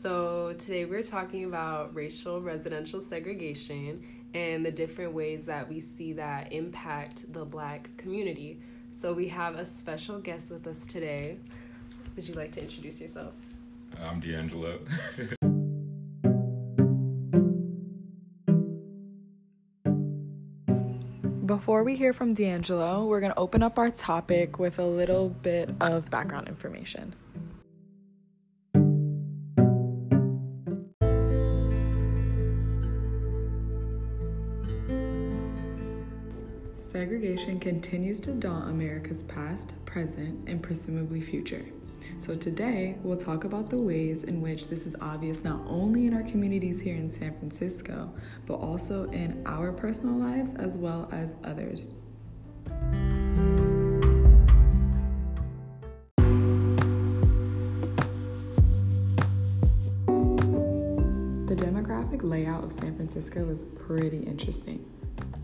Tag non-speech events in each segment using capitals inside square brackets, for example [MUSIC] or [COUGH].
So, today we're talking about racial residential segregation and the different ways that we see that impact the black community. So, we have a special guest with us today. Would you like to introduce yourself? I'm D'Angelo. [LAUGHS] Before we hear from D'Angelo, we're going to open up our topic with a little bit of background information. Segregation continues to daunt America's past, present, and presumably future. So, today we'll talk about the ways in which this is obvious not only in our communities here in San Francisco, but also in our personal lives as well as others. The demographic layout of San Francisco is pretty interesting.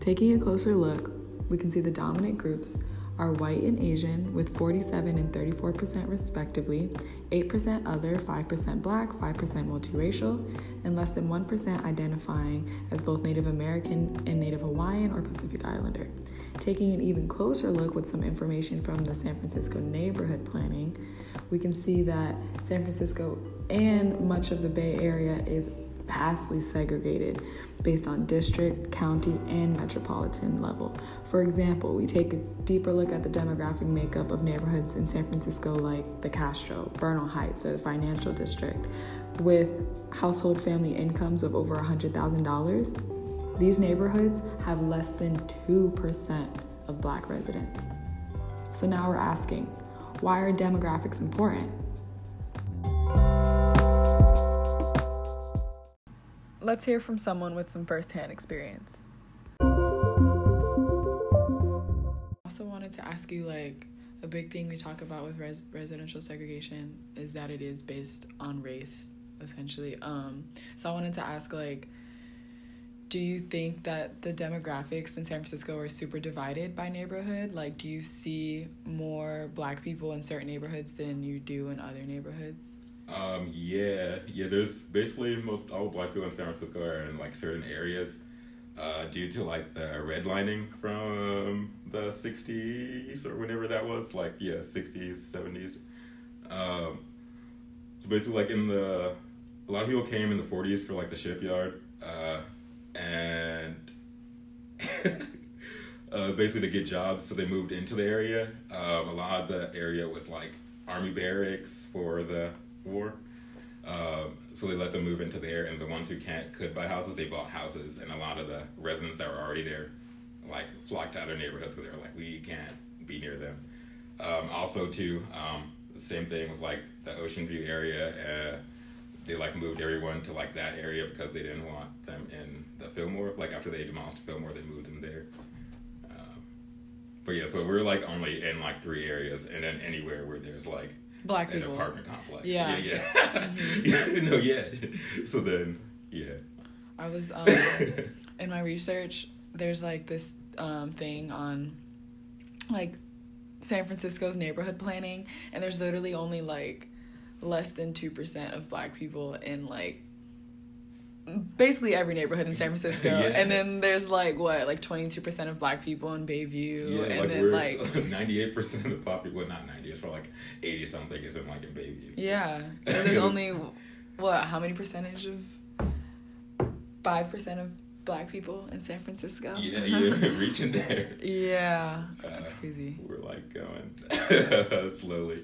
Taking a closer look, we can see the dominant groups are white and Asian with 47 and 34% respectively, 8% other, 5% black, 5% multiracial, and less than 1% identifying as both Native American and Native Hawaiian or Pacific Islander. Taking an even closer look with some information from the San Francisco neighborhood planning, we can see that San Francisco and much of the Bay Area is vastly segregated based on district, county, and metropolitan level. For example, we take a deeper look at the demographic makeup of neighborhoods in San Francisco like the Castro, Bernal Heights, or the Financial District, with household family incomes of over $100,000. These neighborhoods have less than 2% of black residents. So now we're asking, why are demographics important? Let's hear from someone with some firsthand experience. Also, wanted to ask you like a big thing we talk about with res- residential segregation is that it is based on race, essentially. Um, so I wanted to ask like, do you think that the demographics in San Francisco are super divided by neighborhood? Like, do you see more black people in certain neighborhoods than you do in other neighborhoods? Um, yeah, yeah. There's basically most all black people in San Francisco are in like certain areas, uh, due to like the redlining from the '60s or whenever that was. Like yeah, '60s, '70s. Um, so basically, like in the a lot of people came in the '40s for like the shipyard, uh, and [LAUGHS] uh, basically to get jobs. So they moved into the area. Um, a lot of the area was like army barracks for the war. Um, so they let them move into there, and the ones who can't could buy houses, they bought houses, and a lot of the residents that were already there, like flocked to other neighborhoods because they were like, we can't be near them. Um, also, too, um, same thing with like the Ocean View area. Uh, they like moved everyone to like that area because they didn't want them in the Fillmore. Like after they demolished Fillmore, they moved them there. Um, but yeah, so we're like only in like three areas, and then anywhere where there's like black an people. apartment complex. Yeah. yeah, yeah. [LAUGHS] yeah. no, yeah. So then, yeah. I was um, [LAUGHS] in my research. There's like this um, thing on like San Francisco's neighborhood planning, and there's literally only like less than two percent of black people in like basically every neighborhood in San Francisco. [LAUGHS] Yeah. And then there's like what, like 22% of black people in Bayview. Yeah, and like then like [LAUGHS] ninety-eight percent of the population. Well, not ninety. It's probably like eighty something. is in like in Bayview. Yeah. [LAUGHS] 'Cause there's only what, how many percentage of 5% of black people in San Francisco? Yeah, yeah, reaching there. Yeah. That's Uh, crazy. We're like going slowly.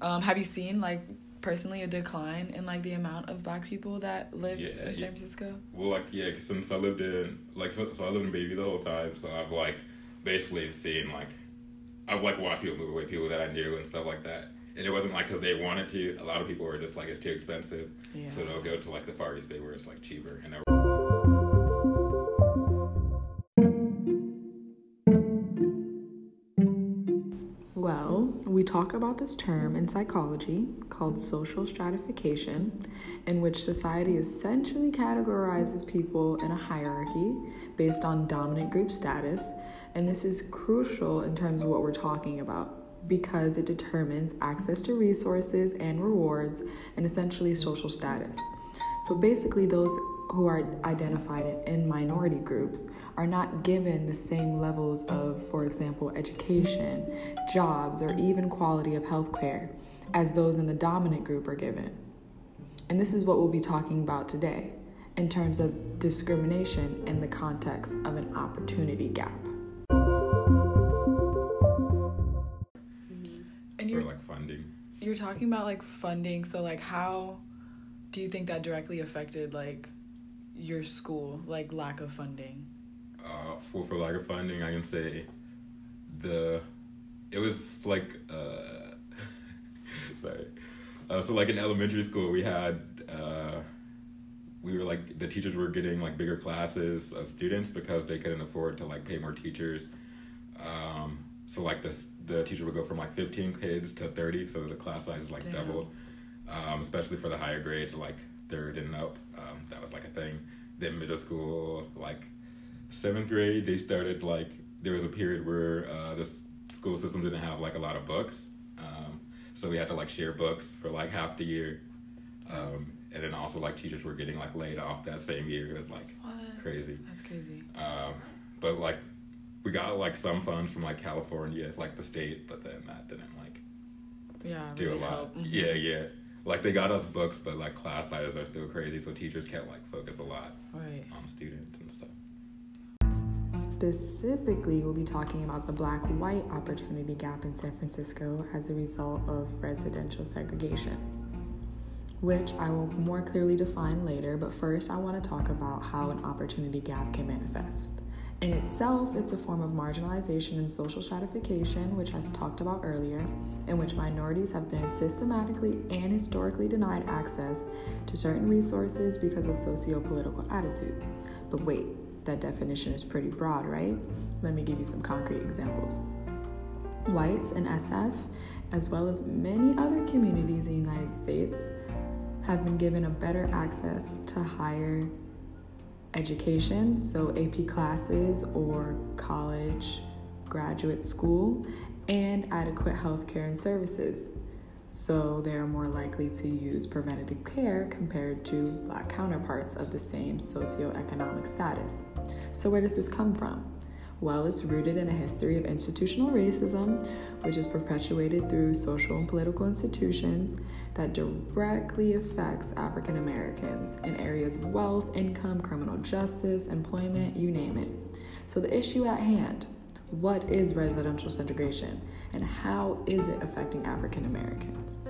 Um, have you seen like personally a decline in like the amount of black people that live Yeah, in San. Francisco? Well, like yeah, 'cause since I lived in like so, so I lived in Bayview the whole time, so I've like basically seen like I've like watched people move away, people that I knew and stuff like that. And it wasn't like because they wanted to. A lot of people were just like it's too expensive, Yeah. so they'll go to like the Far East Bay where it's like cheaper. And they're- we talk about this term in psychology called social stratification, in which society essentially categorizes people in a hierarchy based on dominant group status, and this is crucial in terms of what we're talking about. because it determines access to resources and rewards and essentially social status. So basically, those who are identified in minority groups are not given the same levels of, for example, education, jobs, or even quality of health care as those in the dominant group are given. And this is what we'll be talking about today in terms of discrimination in the context of an opportunity gap. And you're like funding. You're talking about like funding, so like how do you think that directly affected like your school, like lack of funding? Uh, for for lack of funding, I can say the it was like uh, [LAUGHS] sorry. Uh, so like in elementary school, we had uh, we were like the teachers were getting like bigger classes of students because they couldn't afford to like pay more teachers. Um, so like the the teacher would go from like fifteen kids to thirty, so the class size is like Damn. doubled. Um, especially for the higher grades, like third and up, um, that was like a thing. Then middle school, like seventh grade, they started like there was a period where uh, the school system didn't have like a lot of books, um, so we had to like share books for like half the year. Um, and then also like teachers were getting like laid off that same year. It was like what? crazy. That's crazy. Um, but like we got like some funds from like California, like the state, but then that didn't like yeah do really a lot. Mm-hmm. Yeah, yeah. Like they got us books, but like class sizes are still crazy, so teachers can't like focus a lot right. on students and stuff. Specifically, we'll be talking about the black white opportunity gap in San Francisco as a result of residential segregation which I will more clearly define later, but first I want to talk about how an opportunity gap can manifest. In itself, it's a form of marginalization and social stratification, which I've talked about earlier, in which minorities have been systematically and historically denied access to certain resources because of socio political attitudes. But wait, that definition is pretty broad, right? Let me give you some concrete examples. Whites in SF, as well as many other communities in the United States, have been given a better access to higher education, so AP classes or college, graduate school, and adequate health care and services. So they are more likely to use preventative care compared to black counterparts of the same socioeconomic status. So, where does this come from? Well, it's rooted in a history of institutional racism, which is perpetuated through social and political institutions that directly affects African Americans in areas of wealth, income, criminal justice, employment, you name it. So, the issue at hand what is residential segregation and how is it affecting African Americans?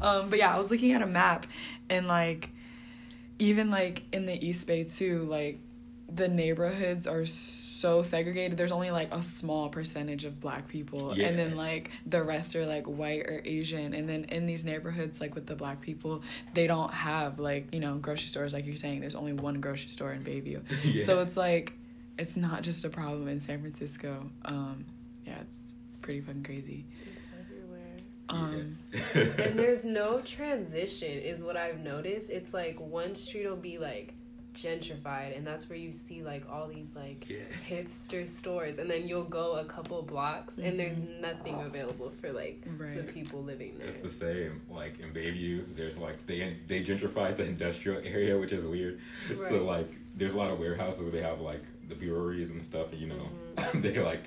Um, but yeah, I was looking at a map and like even like in the East Bay too, like the neighborhoods are so segregated. There's only like a small percentage of black people, yeah. and then like the rest are like white or Asian. And then in these neighborhoods, like with the black people, they don't have like you know grocery stores. Like you're saying, there's only one grocery store in Bayview. [LAUGHS] yeah. So it's like it's not just a problem in San Francisco. Um, yeah, it's pretty fucking crazy. Um, [LAUGHS] and there's no transition, is what I've noticed. It's like one street will be like gentrified, and that's where you see like all these like yeah. hipster stores, and then you'll go a couple blocks, mm-hmm. and there's mm-hmm. nothing available for like right. the people living there. It's the same. Like in Bayview, there's like they they gentrified the industrial [LAUGHS] area, which is weird. Right. So like there's a lot of warehouses where they have like the breweries and stuff, and you know mm-hmm. [LAUGHS] they like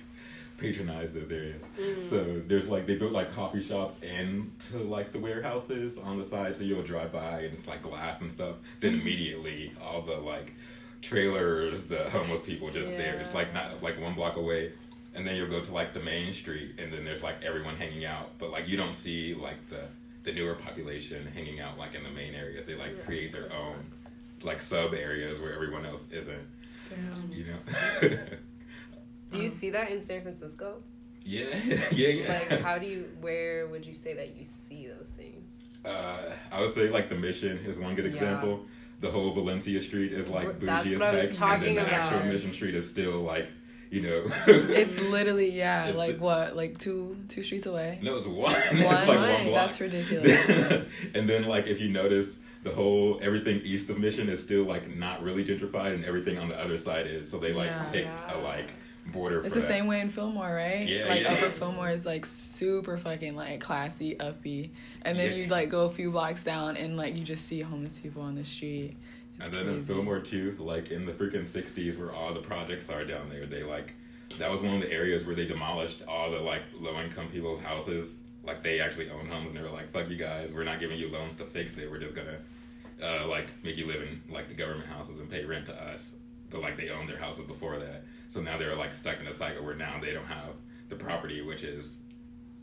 patronize those areas. Mm. So there's like they built like coffee shops into like the warehouses on the side, so you'll drive by and it's like glass and stuff. Then mm-hmm. immediately all the like trailers, the homeless people just yeah. there. It's like not like one block away. And then you'll go to like the main street and then there's like everyone hanging out. But like you don't see like the the newer population hanging out like in the main areas. They like yeah. create their own like sub areas where everyone else isn't. Damn. You know? [LAUGHS] Do you see that in San Francisco? Yeah, [LAUGHS] yeah, yeah. Like, how do you? Where would you say that you see those things? Uh, I would say like the Mission is one good example. Yeah. The whole Valencia Street is like bougie as heck, and then the about. actual Mission Street is still like you know. [LAUGHS] it's [LAUGHS] literally yeah, it's like the, what, like two two streets away. No, it's one. one? it's like one block. That's ridiculous. and then like if you notice, the whole everything east of Mission is still like not really gentrified, and everything on the other side is. So they like yeah, pick yeah. a like border. It's the that. same way in Fillmore, right? Yeah, Like yeah. Upper Fillmore is like super fucking like classy, uppy, and then Yeah. you like go a few blocks down and like you just see homeless people on the street. It's and then in. Fillmore too, like in the freaking '60s, where all the projects are down there, they like that was one of the areas where they demolished all the like low income people's houses. Like they actually own homes, and they were like, "Fuck you guys, we're not giving you loans to fix it. We're just gonna uh, like make you live in like the government houses and pay rent to us." But like they owned their houses before that, so now they're like stuck in a cycle where now they don't have the property, which is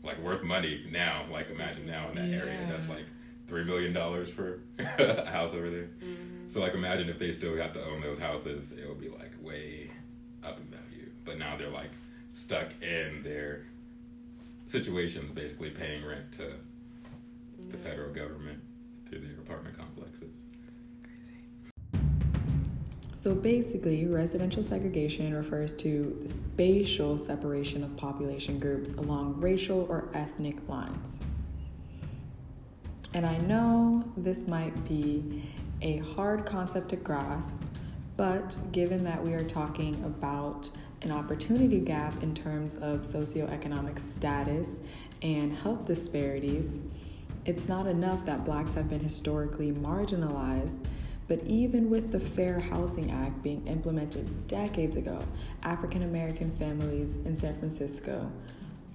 like worth money now. Like imagine now in that area, that's like three million dollars for [LAUGHS] a house over there. Mm-hmm. So like imagine if they still have to own those houses, it would be like way up in value. But now they're like stuck in their situations, basically paying rent to the federal government through their apartment complexes. So basically, residential segregation refers to the spatial separation of population groups along racial or ethnic lines. And I know this might be a hard concept to grasp, but given that we are talking about an opportunity gap in terms of socioeconomic status and health disparities, it's not enough that blacks have been historically marginalized, but even with the Fair Housing Act being implemented decades ago, African American families in San Francisco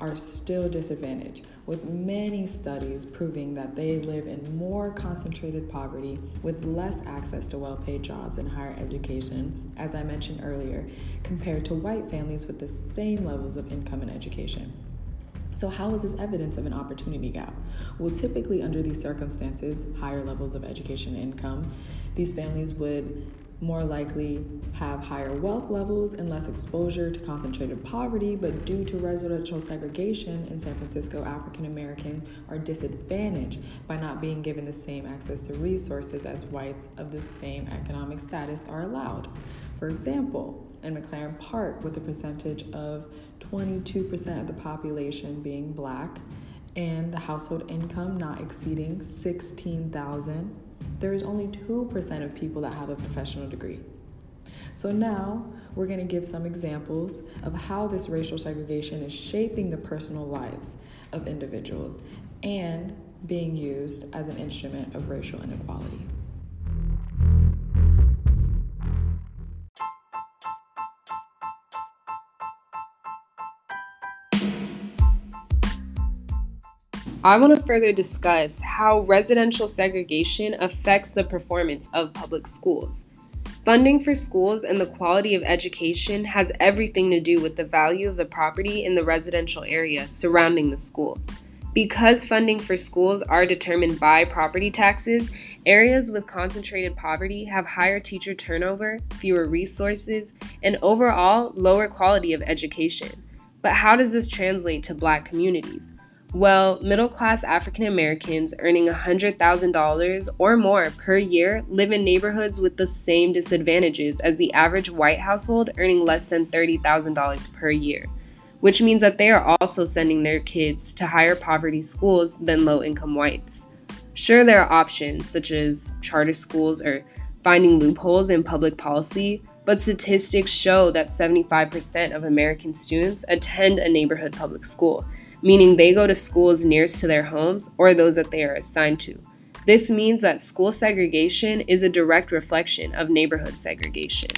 are still disadvantaged, with many studies proving that they live in more concentrated poverty with less access to well paid jobs and higher education, as I mentioned earlier, compared to white families with the same levels of income and education. So, how is this evidence of an opportunity gap? Well, typically, under these circumstances, higher levels of education income, these families would more likely have higher wealth levels and less exposure to concentrated poverty, but due to residential segregation in San Francisco, African Americans are disadvantaged by not being given the same access to resources as whites of the same economic status are allowed. For example, in McLaren Park, with a percentage of 22% of the population being black and the household income not exceeding 16,000, there is only 2% of people that have a professional degree. So now we're going to give some examples of how this racial segregation is shaping the personal lives of individuals and being used as an instrument of racial inequality. I want to further discuss how residential segregation affects the performance of public schools. Funding for schools and the quality of education has everything to do with the value of the property in the residential area surrounding the school. Because funding for schools are determined by property taxes, areas with concentrated poverty have higher teacher turnover, fewer resources, and overall lower quality of education. But how does this translate to black communities? Well, middle class African Americans earning $100,000 or more per year live in neighborhoods with the same disadvantages as the average white household earning less than $30,000 per year, which means that they are also sending their kids to higher poverty schools than low income whites. Sure, there are options such as charter schools or finding loopholes in public policy, but statistics show that 75% of American students attend a neighborhood public school meaning they go to schools nearest to their homes or those that they are assigned to. This means that school segregation is a direct reflection of neighborhood segregation.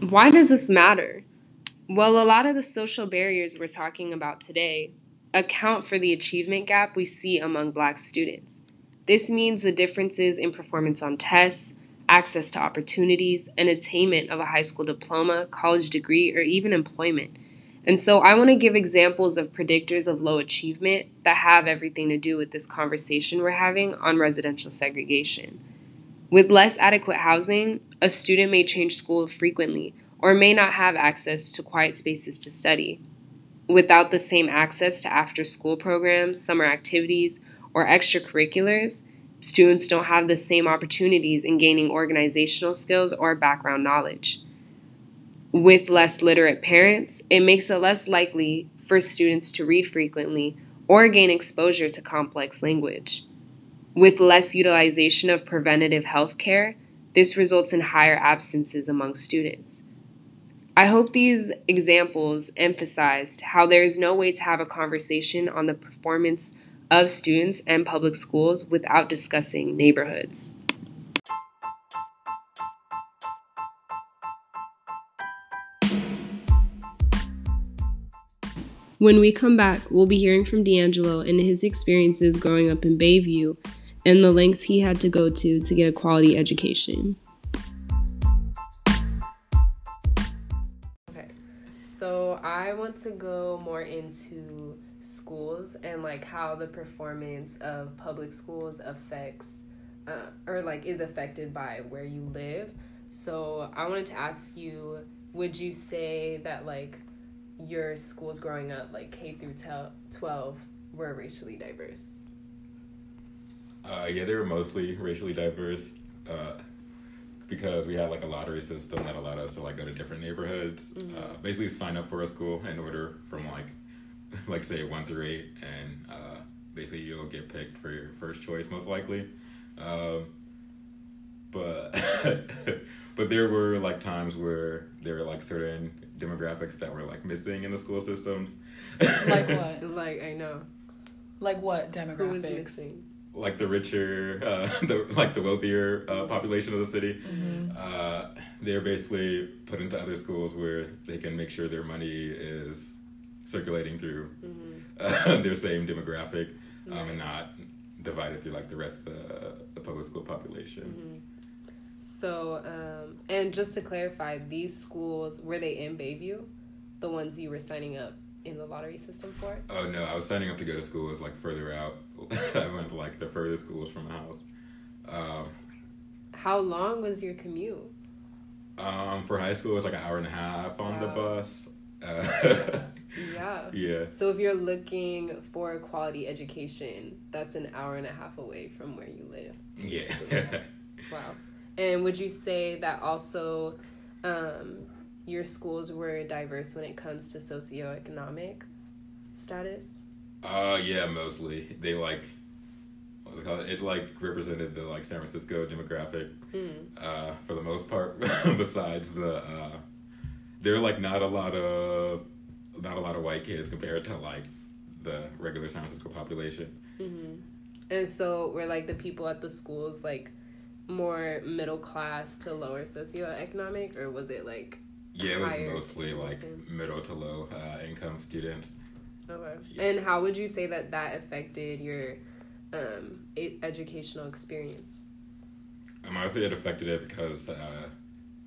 Why does this matter? Well, a lot of the social barriers we're talking about today account for the achievement gap we see among Black students. This means the differences in performance on tests, access to opportunities, and attainment of a high school diploma, college degree, or even employment. And so I want to give examples of predictors of low achievement that have everything to do with this conversation we're having on residential segregation. With less adequate housing, a student may change school frequently or may not have access to quiet spaces to study. Without the same access to after school programs, summer activities, or extracurriculars, students don't have the same opportunities in gaining organizational skills or background knowledge. With less literate parents, it makes it less likely for students to read frequently or gain exposure to complex language. With less utilization of preventative health care, this results in higher absences among students. I hope these examples emphasized how there is no way to have a conversation on the performance of students and public schools without discussing neighborhoods. When we come back, we'll be hearing from D'Angelo and his experiences growing up in Bayview and the lengths he had to go to to get a quality education. Okay, so I want to go more into schools and like how the performance of public schools affects uh, or like is affected by where you live. So I wanted to ask you would you say that like your schools growing up, like K through 12, were racially diverse? Uh, yeah, they were mostly racially diverse uh, because we had like a lottery system that allowed us to like go to different neighborhoods. Mm-hmm. Uh, basically, sign up for a school in order from like, [LAUGHS] like say one through eight, and uh, basically you'll get picked for your first choice most likely. Um, but [LAUGHS] but there were like times where there were like certain demographics that were like missing in the school systems. like [LAUGHS] what? Like I know. Like what demographics? Who was missing? Like the richer, uh, the like the wealthier uh, population of the city. Mm-hmm. Uh, they're basically put into other schools where they can make sure their money is circulating through mm-hmm. [LAUGHS] their same demographic um, and not divided through like the rest of the, the public school population. Mm-hmm. So, um, and just to clarify, these schools were they in Bayview, the ones you were signing up in the lottery system for? Oh no, I was signing up to go to schools like further out. [LAUGHS] I went to like the furthest schools from the house. Um, How long was your commute? Um, for high school, it was like an hour and a half on wow. the bus. Uh, [LAUGHS] yeah. Yeah. So if you're looking for a quality education, that's an hour and a half away from where you live. Yeah. [LAUGHS] wow. And would you say that also um, your schools were diverse when it comes to socioeconomic status? Uh, yeah, mostly. They like, what was it called? It like represented the like San Francisco demographic mm. uh, for the most part. [LAUGHS] besides the, uh, there are like not a lot of not a lot of white kids compared to like the regular San Francisco population. Mm-hmm. And so were like the people at the schools like more middle class to lower socioeconomic, or was it like? Yeah, it was mostly like middle to low uh, income students. Okay. Yeah. And how would you say that that affected your um, educational experience? Um, say it affected it because uh,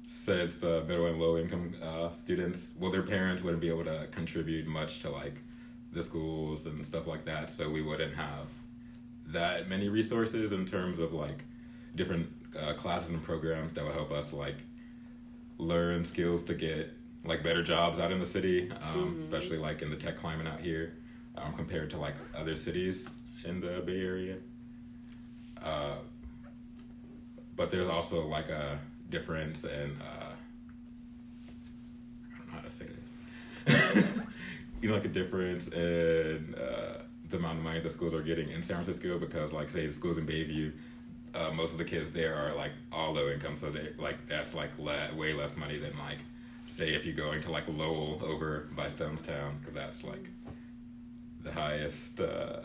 since the middle and low income uh, students, well, their parents wouldn't be able to contribute much to like the schools and stuff like that, so we wouldn't have that many resources in terms of like different uh, classes and programs that would help us like learn skills to get like better jobs out in the city, um, mm-hmm. especially like in the tech climate out here, um, compared to like other cities in the Bay Area. Uh, but there's also like a difference and uh, I don't know how to say this. [LAUGHS] you know, like a difference in uh, the amount of money the schools are getting in San Francisco because, like, say, the schools in Bayview uh, most of the kids there are like all low income, so they like that's like le- way less money than like say if you're going to like Lowell over by Stonestown because that's like the highest. Uh,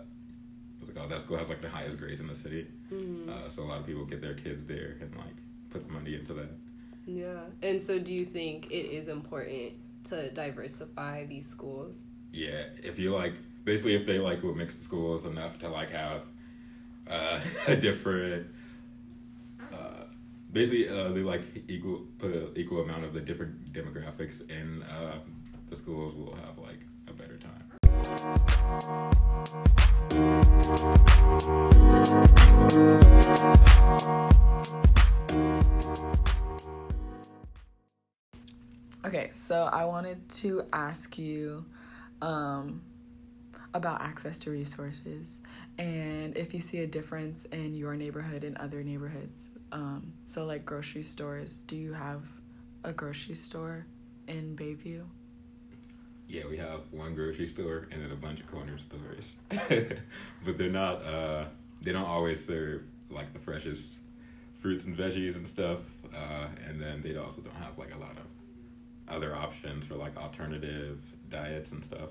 what's it called? That school has like the highest grades in the city, mm-hmm. uh, so a lot of people get their kids there and like put money into that. Yeah, and so do you think it is important to diversify these schools? Yeah, if you like, basically, if they like will mix the schools enough to like have uh, [LAUGHS] a different basically uh, they like equal put an equal amount of the different demographics in uh, the schools will have like a better time okay so i wanted to ask you um, about access to resources and if you see a difference in your neighborhood and other neighborhoods um, so, like grocery stores, do you have a grocery store in Bayview? Yeah, we have one grocery store and then a bunch of corner stores, [LAUGHS] but they're not. Uh, they don't always serve like the freshest fruits and veggies and stuff. Uh, and then they also don't have like a lot of other options for like alternative diets and stuff.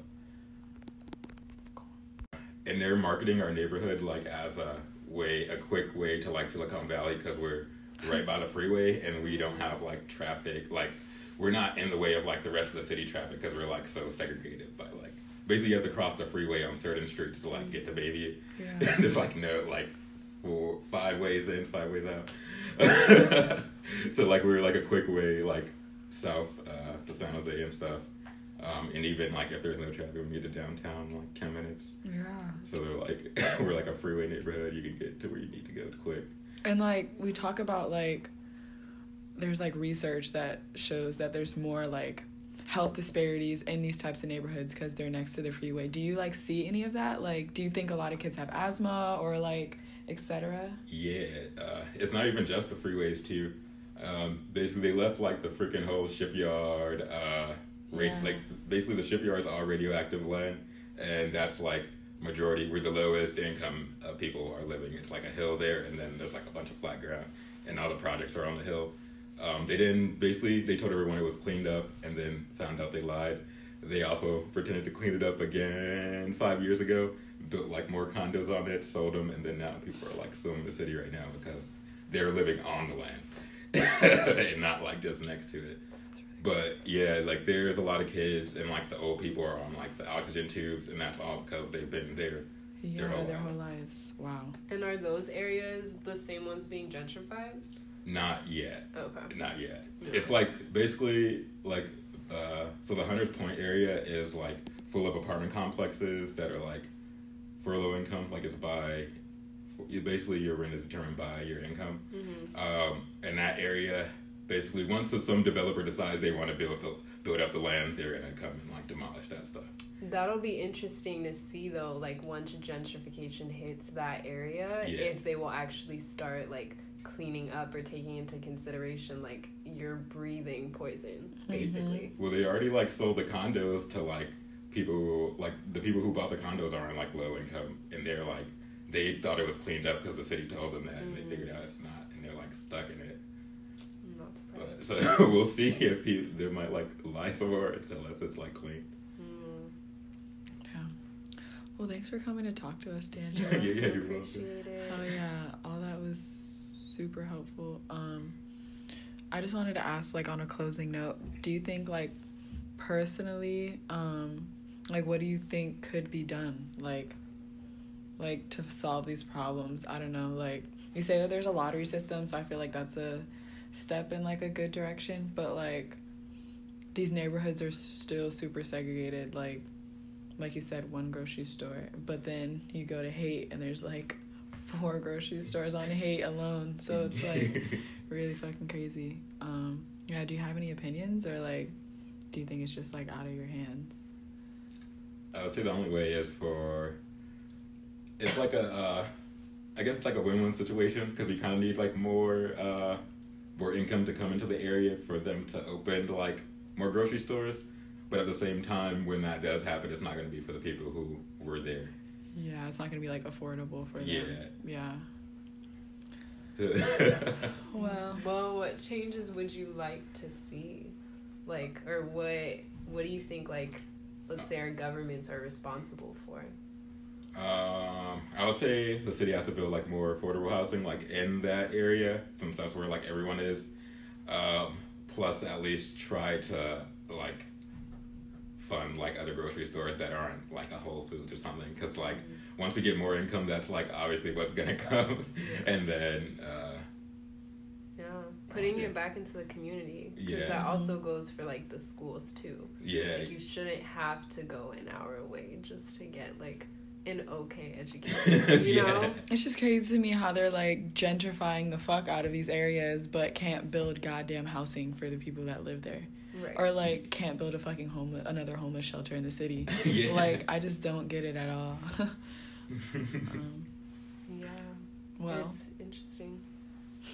And they're marketing our neighborhood like as a way, a quick way to like Silicon Valley because we're right by the freeway and we don't have like traffic. Like we're not in the way of like the rest of the city traffic because we're like so segregated by like basically you have to cross the freeway on certain streets to like get to Bayview. Yeah. [LAUGHS] There's like no like four five ways in, five ways out. [LAUGHS] so like we were like a quick way like south uh, to San Jose and stuff. Um, and even like if there's no traffic, we get to downtown like ten minutes. Yeah. So they're like [LAUGHS] we're like a freeway neighborhood. You can get to where you need to go quick. And like we talk about like there's like research that shows that there's more like health disparities in these types of neighborhoods because they're next to the freeway. Do you like see any of that? Like, do you think a lot of kids have asthma or like etc.? Yeah, uh, it's not even just the freeways too. Um, basically, they left like the freaking whole shipyard. Uh, ra- Yeah. Like basically, the shipyard's are radioactive land, and that's like majority where the lowest income uh, people are living. It's like a hill there, and then there's like a bunch of flat ground, and all the projects are on the hill. Um, they didn't basically. They told everyone it was cleaned up, and then found out they lied. They also pretended to clean it up again five years ago. Built like more condos on it, sold them, and then now people are like suing the city right now because they're living on the land [LAUGHS] and not like just next to it. But yeah, like there's a lot of kids and like the old people are on like the oxygen tubes, and that's all because they've been there. Yeah, Their whole their life. whole lives. Wow. And are those areas the same ones being gentrified? Not yet. Okay. Not yet. Yeah. It's like basically like uh, so the Hunters Point area is like full of apartment complexes that are like for low income. Like it's by you basically your rent is determined by your income. Mm-hmm. Um, and that area basically once the, some developer decides they want to build the build up the land, they're gonna come and like demolish that stuff. That'll be interesting to see though, like once gentrification hits that area, Yeah. if they will actually start like cleaning up or taking into consideration like you're breathing poison, basically. Well, they already like sold the condos to like people like the people who bought the condos aren't like low income, and they're like they thought it was cleaned up because the city told them that, and they figured out it's not, and they're like stuck in it. I'm But so [LAUGHS] we'll see if he, they might like lie some more and tell us it's like clean. Mm, Yeah. Well, thanks for coming to talk to us, yeah, D'Angelo. [LAUGHS] yeah, you're welcome. appreciate it. Oh yeah, all that was super helpful. Um, I just wanted to ask, like, on a closing note, do you think, like, personally, um, like, what do you think could be done, like, like to solve these problems? I don't know. Like, you say that there's a lottery system, so I feel like that's a step in like a good direction. But like, these neighborhoods are still super segregated. Like, like you said, one grocery store, but then you go to Haight and there's like [LAUGHS] four grocery stores on Haight alone. So it's like [LAUGHS] really fucking crazy. Um, yeah, do you have any opinions or like do you think it's just like out of your hands? I would say the only way is for it's like a uh, I guess it's like a win-win situation because we kind of need like more uh, more income to come into the area for them to open like more grocery stores. But at the same time, when that does happen, it's not going to be for the people who were there. Yeah, it's not gonna be like affordable for them. Yeah. Yeah. [LAUGHS] Well, Well, what changes would you like to see? Like, or what what do you think like let's say our governments are responsible for? Um, I would say the city has to build like more affordable housing, like in that area, since that's where like everyone is. Um, plus, at least try to like fund like other grocery stores that aren't like a Whole Foods or something. Because like once we get more income, that's like obviously what's gonna [LAUGHS] come, and then uh. Putting Yeah. it back into the community. Because Yeah. that also goes for like the schools too. yeah, Like you shouldn't have to go an hour away just to get like an okay education. [LAUGHS] You Yeah. know? it's just crazy to me how they're like gentrifying the fuck out of these areas, but can't build goddamn housing for the people that live there, Right. or like can't build a fucking home another homeless shelter in the city. [LAUGHS] yeah. [LAUGHS] Like I just don't get it at all. um, yeah. well, It's interesting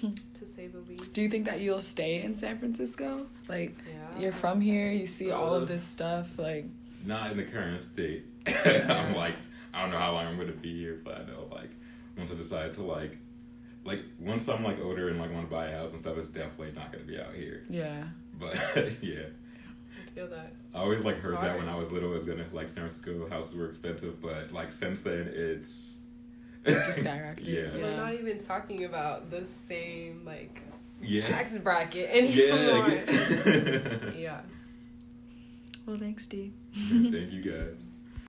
[LAUGHS] to say the least. Do you think that you'll stay in San Francisco? Like, yeah. you're from here, you see all of uh, this stuff, like. Not in the current state. [LAUGHS] [LAUGHS] I'm like, I don't know how long I'm gonna be here, but I know like once I decide to like, like once I'm like older and like want to buy a house and stuff, it's definitely not gonna be out here. Yeah. But yeah. I feel that. I always like heard Sorry. that when I was little, it was gonna like San Francisco houses were expensive, but like since then it's [LAUGHS] just direct. yeah. yeah. We're not even talking about the same like yeah. tax [LAUGHS] bracket anymore. Yeah. [LAUGHS] yeah. Well, thanks, Dee. Thank you guys.